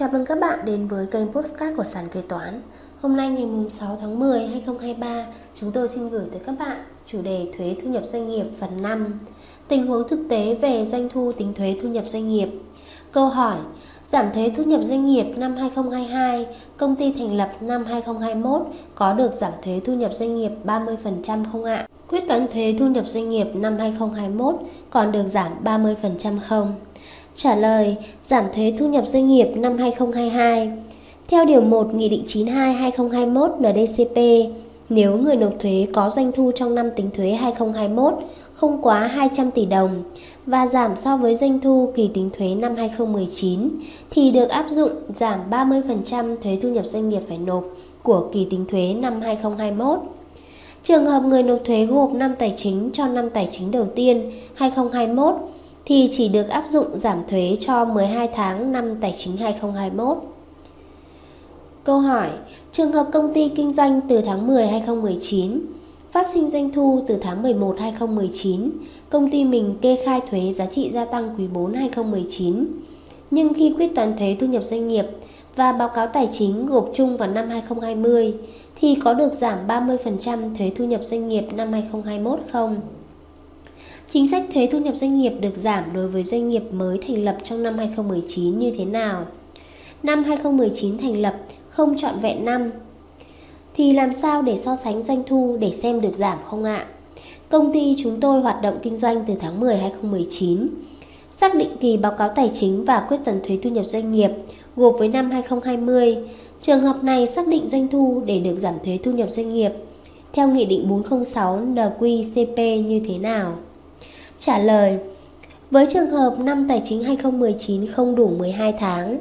Chào mừng các bạn đến với kênh Postcard của Sàn Kế Toán Hôm nay ngày 6 tháng 10 2023 Chúng tôi xin gửi tới các bạn chủ đề thuế thu nhập doanh nghiệp phần 5 Tình huống thực tế về doanh thu tính thuế thu nhập doanh nghiệp Câu hỏi, Giảm thuế thu nhập doanh nghiệp năm 2022 Công ty thành lập năm 2021 Có được giảm thuế thu nhập doanh nghiệp 30% không ạ? Quyết toán thuế thu nhập doanh nghiệp năm 2021 còn được giảm 30% không? Trả lời, giảm thuế thu nhập doanh nghiệp năm 2022. Theo Điều 1 Nghị định 92-2021 NDCP, nếu người nộp thuế có doanh thu trong năm tính thuế 2021 không quá 200 tỷ đồng và giảm so với doanh thu kỳ tính thuế năm 2019 thì được áp dụng giảm 30% thuế thu nhập doanh nghiệp phải nộp của kỳ tính thuế năm 2021. Trường hợp người nộp thuế gộp năm tài chính cho năm tài chính đầu tiên 2021 thì chỉ được áp dụng giảm thuế cho 12 tháng năm tài chính 2021. Câu hỏi, trường hợp công ty kinh doanh từ tháng 10 2019 phát sinh doanh thu từ tháng 11 2019, công ty mình kê khai thuế giá trị gia tăng quý 4 2019. Nhưng khi quyết toán thuế thu nhập doanh nghiệp và báo cáo tài chính gộp chung vào năm 2020 thì có được giảm 30% thuế thu nhập doanh nghiệp năm 2021 không? Chính sách thuế thu nhập doanh nghiệp được giảm đối với doanh nghiệp mới thành lập trong năm 2019 như thế nào? Năm 2019 thành lập, không trọn vẹn năm thì làm sao để so sánh doanh thu để xem được giảm không ạ? Công ty chúng tôi hoạt động kinh doanh từ tháng 10 2019. Xác định kỳ báo cáo tài chính và quyết toán thuế thu nhập doanh nghiệp gộp với năm 2020. Trường hợp này xác định doanh thu để được giảm thuế thu nhập doanh nghiệp theo Nghị định 406 NQCP như thế nào? Trả lời, Với trường hợp năm tài chính 2019 không đủ 12 tháng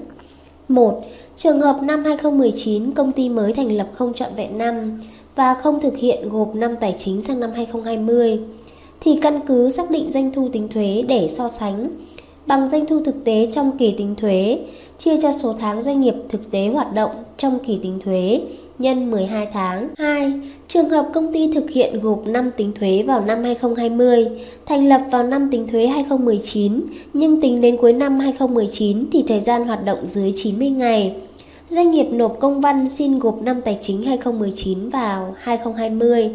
1. Trường hợp năm 2019 công ty mới thành lập không trọn vẹn năm và không thực hiện gộp năm tài chính sang năm 2020 thì căn cứ xác định doanh thu tính thuế để so sánh bằng doanh thu thực tế trong kỳ tính thuế, chia cho số tháng doanh nghiệp thực tế hoạt động trong kỳ tính thuế nhân 12 tháng. 2. Trường hợp công ty thực hiện gộp năm tính thuế vào năm 2020, thành lập vào năm tính thuế 2019, nhưng tính đến cuối năm 2019 thì thời gian hoạt động dưới 90 ngày. Doanh nghiệp nộp công văn xin gộp năm tài chính 2019 vào 2020.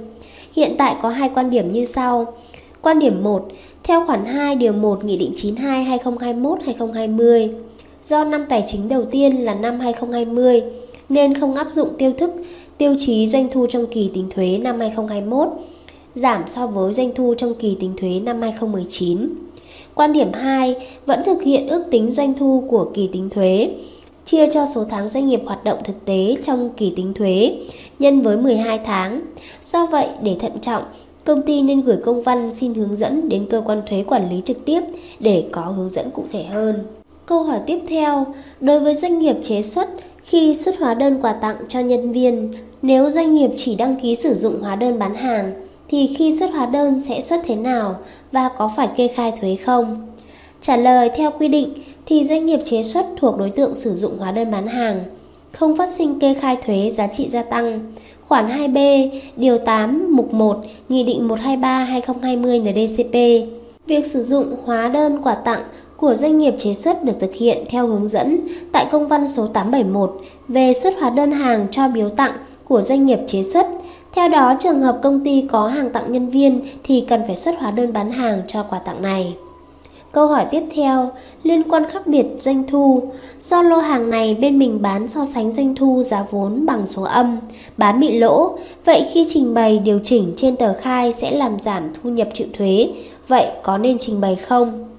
Hiện tại có hai quan điểm như sau. Quan điểm 1, theo khoản 2 điều 1 Nghị định 92 2021-2020, do năm tài chính đầu tiên là năm 2020 nên không áp dụng tiêu thức tiêu chí doanh thu trong kỳ tính thuế năm 2021, giảm so với doanh thu trong kỳ tính thuế năm 2019. Quan điểm 2 vẫn thực hiện ước tính doanh thu của kỳ tính thuế, chia cho số tháng doanh nghiệp hoạt động thực tế trong kỳ tính thuế nhân với 12 tháng. Do vậy, để thận trọng, công ty nên gửi công văn xin hướng dẫn đến cơ quan thuế quản lý trực tiếp để có hướng dẫn cụ thể hơn. Câu hỏi tiếp theo, đối với doanh nghiệp chế xuất khi xuất hóa đơn quà tặng cho nhân viên, nếu doanh nghiệp chỉ đăng ký sử dụng hóa đơn bán hàng thì khi xuất hóa đơn sẽ xuất thế nào và có phải kê khai thuế không? Trả lời theo quy định thì doanh nghiệp chế xuất thuộc đối tượng sử dụng hóa đơn bán hàng, không phát sinh kê khai thuế giá trị gia tăng. Khoản 2B, điều 8, mục 1, Nghị định 123/2020 NDCP. Việc sử dụng hóa đơn quà tặng của doanh nghiệp chế xuất được thực hiện theo hướng dẫn tại công văn số 871 về xuất hóa đơn hàng cho biếu tặng của doanh nghiệp chế xuất. Theo đó, trường hợp công ty có hàng tặng nhân viên thì cần phải xuất hóa đơn bán hàng cho quà tặng này. Câu hỏi tiếp theo, liên quan khác biệt doanh thu. Do lô hàng này bên mình bán so sánh doanh thu giá vốn bằng số âm, bán bị lỗ, vậy khi trình bày điều chỉnh trên tờ khai sẽ làm giảm thu nhập chịu thuế, vậy có nên trình bày không?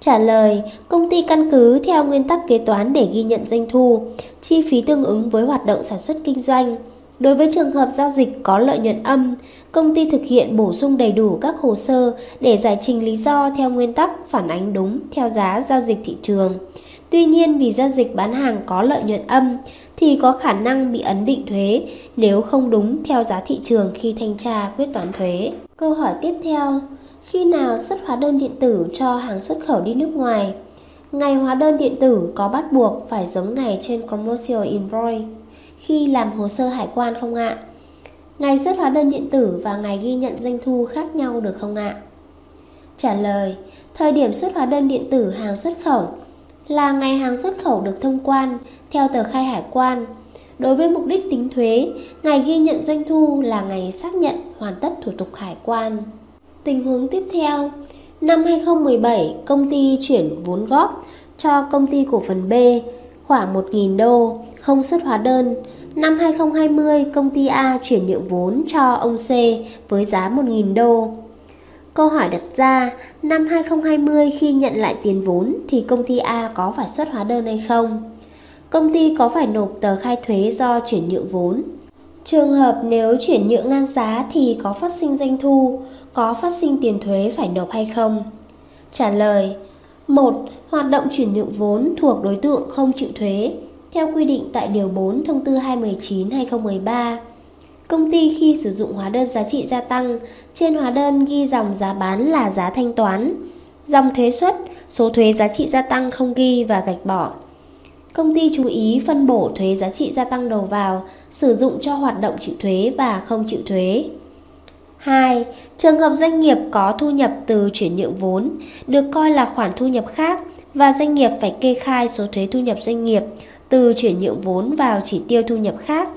Trả lời, công ty căn cứ theo nguyên tắc kế toán để ghi nhận doanh thu, chi phí tương ứng với hoạt động sản xuất kinh doanh. Đối với trường hợp giao dịch có lợi nhuận âm, công ty thực hiện bổ sung đầy đủ các hồ sơ để giải trình lý do theo nguyên tắc phản ánh đúng theo giá giao dịch thị trường. Tuy nhiên vì giao dịch bán hàng có lợi nhuận âm thì có khả năng bị ấn định thuế nếu không đúng theo giá thị trường khi thanh tra quyết toán thuế. Câu hỏi tiếp theo, khi nào xuất hóa đơn điện tử cho hàng xuất khẩu đi nước ngoài? Ngày hóa đơn điện tử có bắt buộc phải giống ngày trên Commercial Invoice khi làm hồ sơ hải quan không ạ? Ngày xuất hóa đơn điện tử và ngày ghi nhận doanh thu khác nhau được không ạ? Trả lời, thời điểm xuất hóa đơn điện tử hàng xuất khẩu là ngày hàng xuất khẩu được thông quan theo tờ khai hải quan. Đối với mục đích tính thuế, ngày ghi nhận doanh thu là ngày xác nhận hoàn tất thủ tục hải quan. Tình huống tiếp theo, năm 2017, công ty chuyển vốn góp cho công ty cổ phần B khoảng 1.000 đô, không xuất hóa đơn. Năm 2020, công ty A chuyển nhượng vốn cho ông C với giá 1.000 đô. Câu hỏi đặt ra, năm 2020 khi nhận lại tiền vốn thì công ty A có phải xuất hóa đơn hay không? Công ty có phải nộp tờ khai thuế do chuyển nhượng vốn? Trường hợp nếu chuyển nhượng ngang giá thì có phát sinh doanh thu, có phát sinh tiền thuế phải nộp hay không? Trả lời 1. Hoạt động chuyển nhượng vốn thuộc đối tượng không chịu thuế theo quy định tại Điều 4 Thông tư 219-2013. Công ty khi sử dụng hóa đơn giá trị gia tăng, trên hóa đơn ghi dòng giá bán là giá thanh toán, dòng thuế suất, số thuế giá trị gia tăng không ghi và gạch bỏ. Công ty chú ý phân bổ thuế giá trị gia tăng đầu vào, sử dụng cho hoạt động chịu thuế và không chịu thuế. 2. Trường hợp doanh nghiệp có thu nhập từ chuyển nhượng vốn được coi là khoản thu nhập khác và doanh nghiệp phải kê khai số thuế thu nhập doanh nghiệp từ chuyển nhượng vốn vào chỉ tiêu thu nhập khác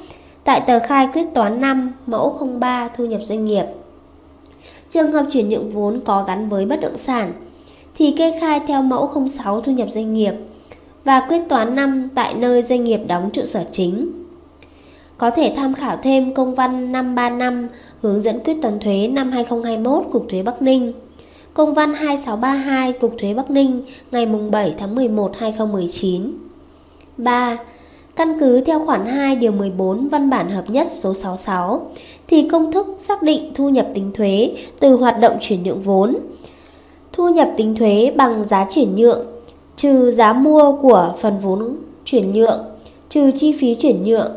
tại tờ khai quyết toán 5 mẫu 03 thu nhập doanh nghiệp. Trường hợp chuyển nhượng vốn có gắn với bất động sản thì kê khai theo mẫu 06 thu nhập doanh nghiệp và quyết toán năm tại nơi doanh nghiệp đóng trụ sở chính. Có thể tham khảo thêm công văn 535 hướng dẫn quyết toán thuế năm 2021 Cục Thuế Bắc Ninh. Công văn 2632 Cục Thuế Bắc Ninh ngày 7 tháng 11 2019. 3. Căn cứ theo khoản 2 điều 14 văn bản hợp nhất số 66 thì công thức xác định thu nhập tính thuế từ hoạt động chuyển nhượng vốn. Thu nhập tính thuế bằng giá chuyển nhượng trừ giá mua của phần vốn chuyển nhượng trừ chi phí chuyển nhượng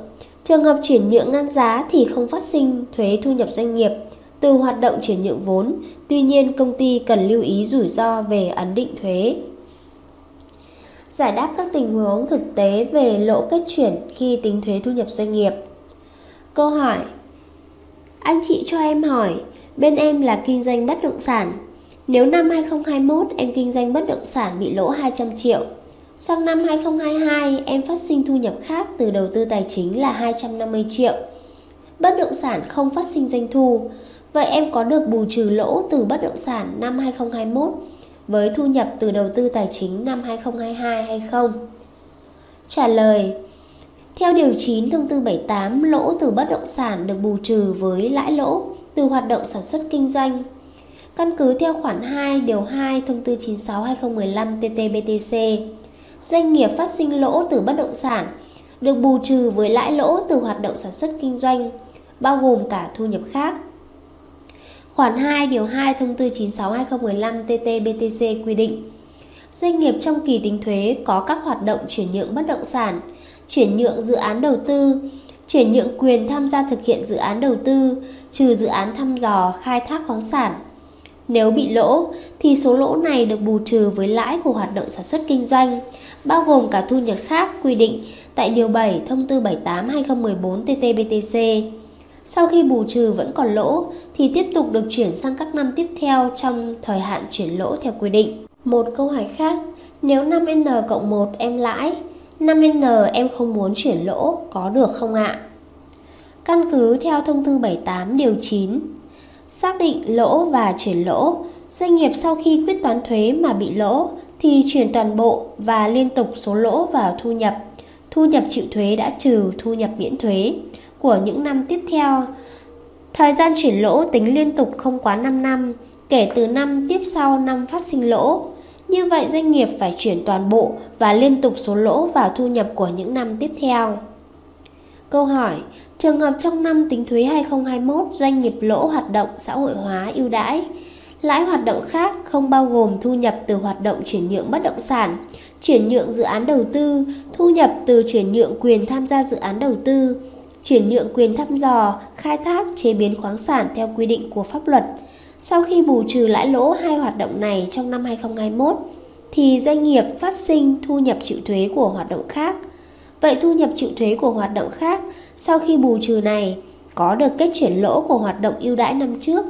Trường hợp chuyển nhượng ngang giá thì không phát sinh thuế thu nhập doanh nghiệp từ hoạt động chuyển nhượng vốn, tuy nhiên công ty cần lưu ý rủi ro về ấn định thuế. Giải đáp các tình huống thực tế về lỗ kết chuyển khi tính thuế thu nhập doanh nghiệp. Câu hỏi Anh chị cho em hỏi, bên em là kinh doanh bất động sản. Nếu năm 2021 em kinh doanh bất động sản bị lỗ 200 triệu, Sang năm 2022, em phát sinh thu nhập khác từ đầu tư tài chính là 250 triệu. Bất động sản không phát sinh doanh thu. Vậy em có được bù trừ lỗ từ bất động sản năm 2021 với thu nhập từ đầu tư tài chính năm 2022 hay không? Trả lời Theo Điều 9 Thông tư 78, lỗ từ bất động sản được bù trừ với lãi lỗ từ hoạt động sản xuất kinh doanh. Căn cứ theo khoản 2 Điều 2 Thông tư 96-2015 TT-BTC, doanh nghiệp phát sinh lỗ từ bất động sản được bù trừ với lãi lỗ từ hoạt động sản xuất kinh doanh, bao gồm cả thu nhập khác. Khoản 2 điều 2 thông tư 96/2015 TT-BTC quy định Doanh nghiệp trong kỳ tính thuế có các hoạt động chuyển nhượng bất động sản, chuyển nhượng dự án đầu tư, chuyển nhượng quyền tham gia thực hiện dự án đầu tư, trừ dự án thăm dò, khai thác khoáng sản. Nếu bị lỗ thì số lỗ này được bù trừ với lãi của hoạt động sản xuất kinh doanh, bao gồm cả thu nhập khác quy định tại Điều 7 Thông tư 78-2014 TT-BTC. Sau khi bù trừ vẫn còn lỗ thì tiếp tục được chuyển sang các năm tiếp theo trong thời hạn chuyển lỗ theo quy định. Một câu hỏi khác, nếu 5N cộng 1 em lãi, 5N em không muốn chuyển lỗ có được không ạ? Căn cứ theo thông tư 78 điều 9, xác định lỗ và chuyển lỗ, doanh nghiệp sau khi quyết toán thuế mà bị lỗ thì chuyển toàn bộ và liên tục số lỗ vào thu nhập. Thu nhập chịu thuế đã trừ thu nhập miễn thuế của những năm tiếp theo. Thời gian chuyển lỗ tính liên tục không quá 5 năm, kể từ năm tiếp sau năm phát sinh lỗ. Như vậy doanh nghiệp phải chuyển toàn bộ và liên tục số lỗ vào thu nhập của những năm tiếp theo. Câu hỏi, trường hợp trong năm tính thuế 2021 doanh nghiệp lỗ hoạt động xã hội hóa ưu đãi Lãi hoạt động khác không bao gồm thu nhập từ hoạt động chuyển nhượng bất động sản, chuyển nhượng dự án đầu tư, thu nhập từ chuyển nhượng quyền tham gia dự án đầu tư, chuyển nhượng quyền thăm dò, khai thác, chế biến khoáng sản theo quy định của pháp luật. Sau khi bù trừ lãi lỗ hai hoạt động này trong năm 2021, thì doanh nghiệp phát sinh thu nhập chịu thuế của hoạt động khác. Vậy thu nhập chịu thuế của hoạt động khác sau khi bù trừ này có được kết chuyển lỗ của hoạt động ưu đãi năm trước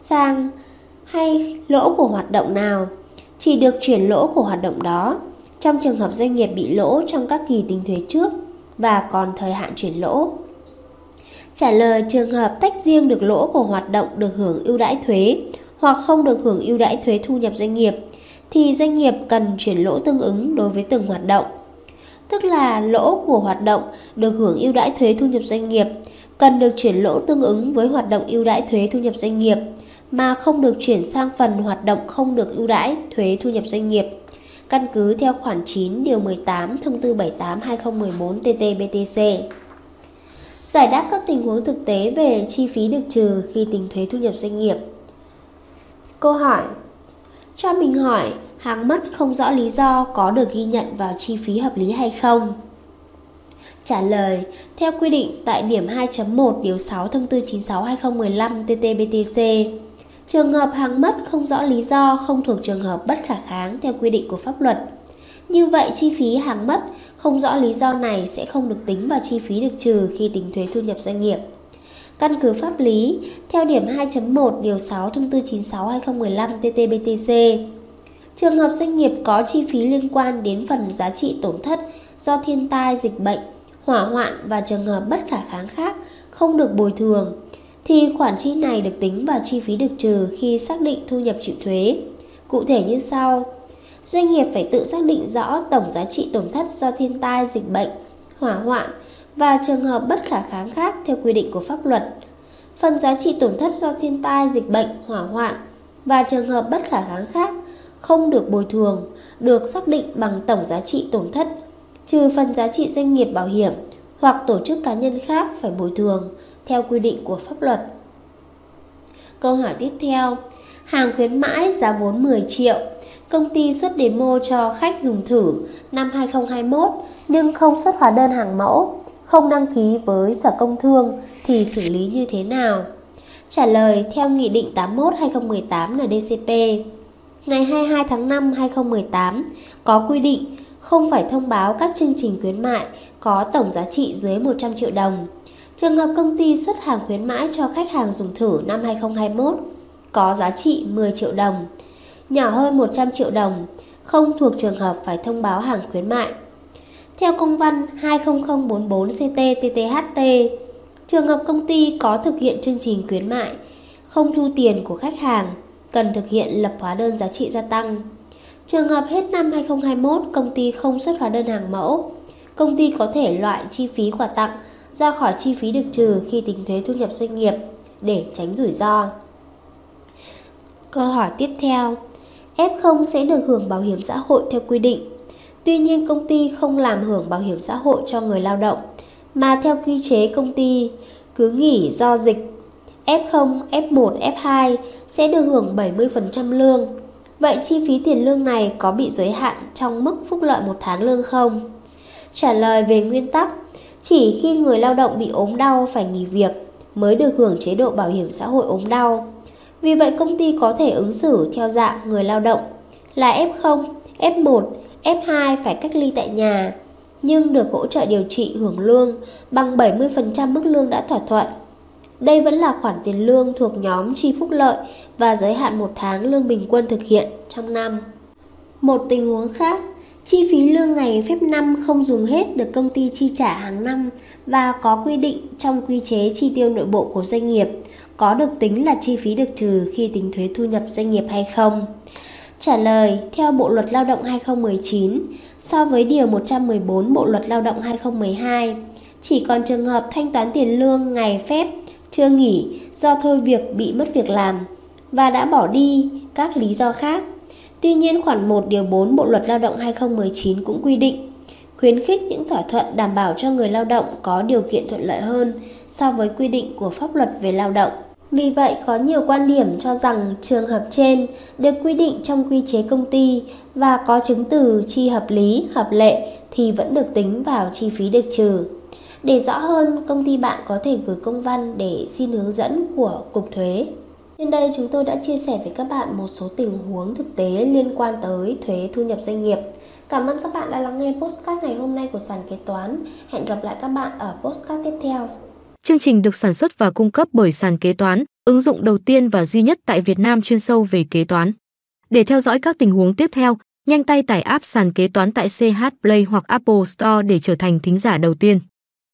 sang hay lỗ của hoạt động nào chỉ được chuyển lỗ của hoạt động đó trong trường hợp doanh nghiệp bị lỗ trong các kỳ tính thuế trước và còn thời hạn chuyển lỗ. Trả lời trường hợp tách riêng được lỗ của hoạt động được hưởng ưu đãi thuế hoặc không được hưởng ưu đãi thuế thu nhập doanh nghiệp, thì doanh nghiệp cần chuyển lỗ tương ứng đối với từng hoạt động. Tức là lỗ của hoạt động được hưởng ưu đãi thuế thu nhập doanh nghiệp cần được chuyển lỗ tương ứng với hoạt động ưu đãi thuế thu nhập doanh nghiệp mà không được chuyển sang phần hoạt động không được ưu đãi thuế thu nhập doanh nghiệp căn cứ theo khoản 9 điều 18 thông tư 78/2014 TT-BTC. Giải đáp các tình huống thực tế về chi phí được trừ khi tính thuế thu nhập doanh nghiệp. Câu hỏi Cho mình hỏi, hàng mất không rõ lý do có được ghi nhận vào chi phí hợp lý hay không? Trả lời, theo quy định tại điểm 2.1 điều 6 thông tư 96/2015 TT-BTC, trường hợp hàng mất không rõ lý do không thuộc trường hợp bất khả kháng theo quy định của pháp luật. Như vậy, chi phí hàng mất không rõ lý do này sẽ không được tính vào chi phí được trừ khi tính thuế thu nhập doanh nghiệp. Căn cứ pháp lý, theo điểm 2.1 điều 6 thông tư 96/2015 TT-BTC, trường hợp doanh nghiệp có chi phí liên quan đến phần giá trị tổn thất do thiên tai, dịch bệnh, hỏa hoạn và trường hợp bất khả kháng khác không được bồi thường thì khoản chi này được tính vào chi phí được trừ khi xác định thu nhập chịu thuế. Cụ thể như sau: Doanh nghiệp phải tự xác định rõ tổng giá trị tổn thất do thiên tai, dịch bệnh, hỏa hoạn và trường hợp bất khả kháng khác theo quy định của pháp luật. Phần giá trị tổn thất do thiên tai, dịch bệnh, hỏa hoạn và trường hợp bất khả kháng khác không được bồi thường, được xác định bằng tổng giá trị tổn thất trừ phần giá trị doanh nghiệp bảo hiểm hoặc tổ chức cá nhân khác phải bồi thường theo quy định của pháp luật. Câu hỏi tiếp theo, hàng khuyến mãi giá vốn 10 triệu, công ty xuất demo cho khách dùng thử năm 2021 nhưng không xuất hóa đơn hàng mẫu, không đăng ký với Sở Công Thương thì xử lý như thế nào? Trả lời theo Nghị định 81-2018 NDCP. Ngày 22 tháng 5 2018 có quy định không phải thông báo các chương trình khuyến mại có tổng giá trị dưới 100 triệu đồng. Trường hợp công ty xuất hàng khuyến mãi cho khách hàng dùng thử năm 2021 có giá trị 10 triệu đồng, nhỏ hơn 100 triệu đồng, không thuộc trường hợp phải thông báo hàng khuyến mại. Theo công văn 20044CT-TTHT, trường hợp công ty có thực hiện chương trình khuyến mại, không thu tiền của khách hàng, cần thực hiện lập hóa đơn giá trị gia tăng. Trường hợp hết năm 2021 công ty không xuất hóa đơn hàng mẫu, công ty có thể loại chi phí quà tặng ra khỏi chi phí được trừ khi tính thuế thu nhập doanh nghiệp để tránh rủi ro. Câu hỏi tiếp theo, F0 sẽ được hưởng bảo hiểm xã hội theo quy định. Tuy nhiên công ty không làm hưởng bảo hiểm xã hội cho người lao động mà theo quy chế công ty cứ nghỉ do dịch F0, F1, F2 sẽ được hưởng 70% lương Vậy chi phí tiền lương này có bị giới hạn trong mức phúc lợi một tháng lương không? Trả lời về nguyên tắc, chỉ khi người lao động bị ốm đau phải nghỉ việc mới được hưởng chế độ bảo hiểm xã hội ốm đau. Vì vậy công ty có thể ứng xử theo dạng người lao động là F0, F1, F2 phải cách ly tại nhà, nhưng được hỗ trợ điều trị hưởng lương bằng 70% mức lương đã thỏa thuận đây vẫn là khoản tiền lương thuộc nhóm chi phúc lợi và giới hạn một tháng lương bình quân thực hiện trong năm. Một tình huống khác, chi phí lương ngày phép năm không dùng hết được công ty chi trả hàng năm và có quy định trong quy chế chi tiêu nội bộ của doanh nghiệp có được tính là chi phí được trừ khi tính thuế thu nhập doanh nghiệp hay không. Trả lời, theo Bộ Luật Lao động 2019, so với Điều 114 Bộ Luật Lao động 2012, chỉ còn trường hợp thanh toán tiền lương ngày phép chưa nghỉ do thôi việc bị mất việc làm và đã bỏ đi các lý do khác. Tuy nhiên khoản 1 điều 4 Bộ luật Lao động 2019 cũng quy định khuyến khích những thỏa thuận đảm bảo cho người lao động có điều kiện thuận lợi hơn so với quy định của pháp luật về lao động. Vì vậy, có nhiều quan điểm cho rằng trường hợp trên được quy định trong quy chế công ty và có chứng từ chi hợp lý, hợp lệ thì vẫn được tính vào chi phí được trừ. Để rõ hơn, công ty bạn có thể gửi công văn để xin hướng dẫn của Cục Thuế. Trên đây chúng tôi đã chia sẻ với các bạn một số tình huống thực tế liên quan tới thuế thu nhập doanh nghiệp. Cảm ơn các bạn đã lắng nghe postcard ngày hôm nay của sàn kế toán. Hẹn gặp lại các bạn ở postcard tiếp theo. Chương trình được sản xuất và cung cấp bởi sàn kế toán, ứng dụng đầu tiên và duy nhất tại Việt Nam chuyên sâu về kế toán. Để theo dõi các tình huống tiếp theo, Nhanh tay tải app sàn kế toán tại CH Play hoặc Apple Store để trở thành thính giả đầu tiên.